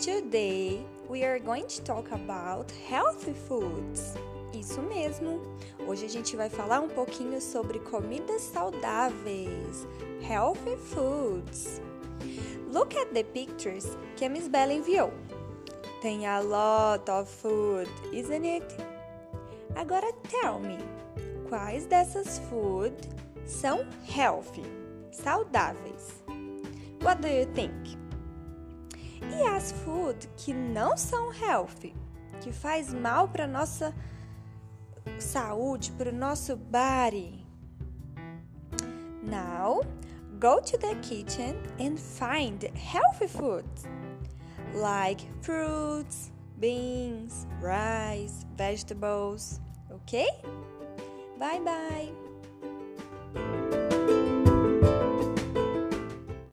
Today we are going to talk about healthy foods. Isso mesmo. Hoje a gente vai falar um pouquinho sobre comidas saudáveis, healthy foods. Look at the pictures que a Miss Bella enviou. Tem a lot of food, isn't it? Agora tell me, quais dessas food são healthy, saudáveis? What do you think? E as food que não são healthy, que faz mal para nossa saúde, para o nosso body? Now, go to the kitchen and find healthy foods like fruits, beans, rice, vegetables. Okay? Bye bye.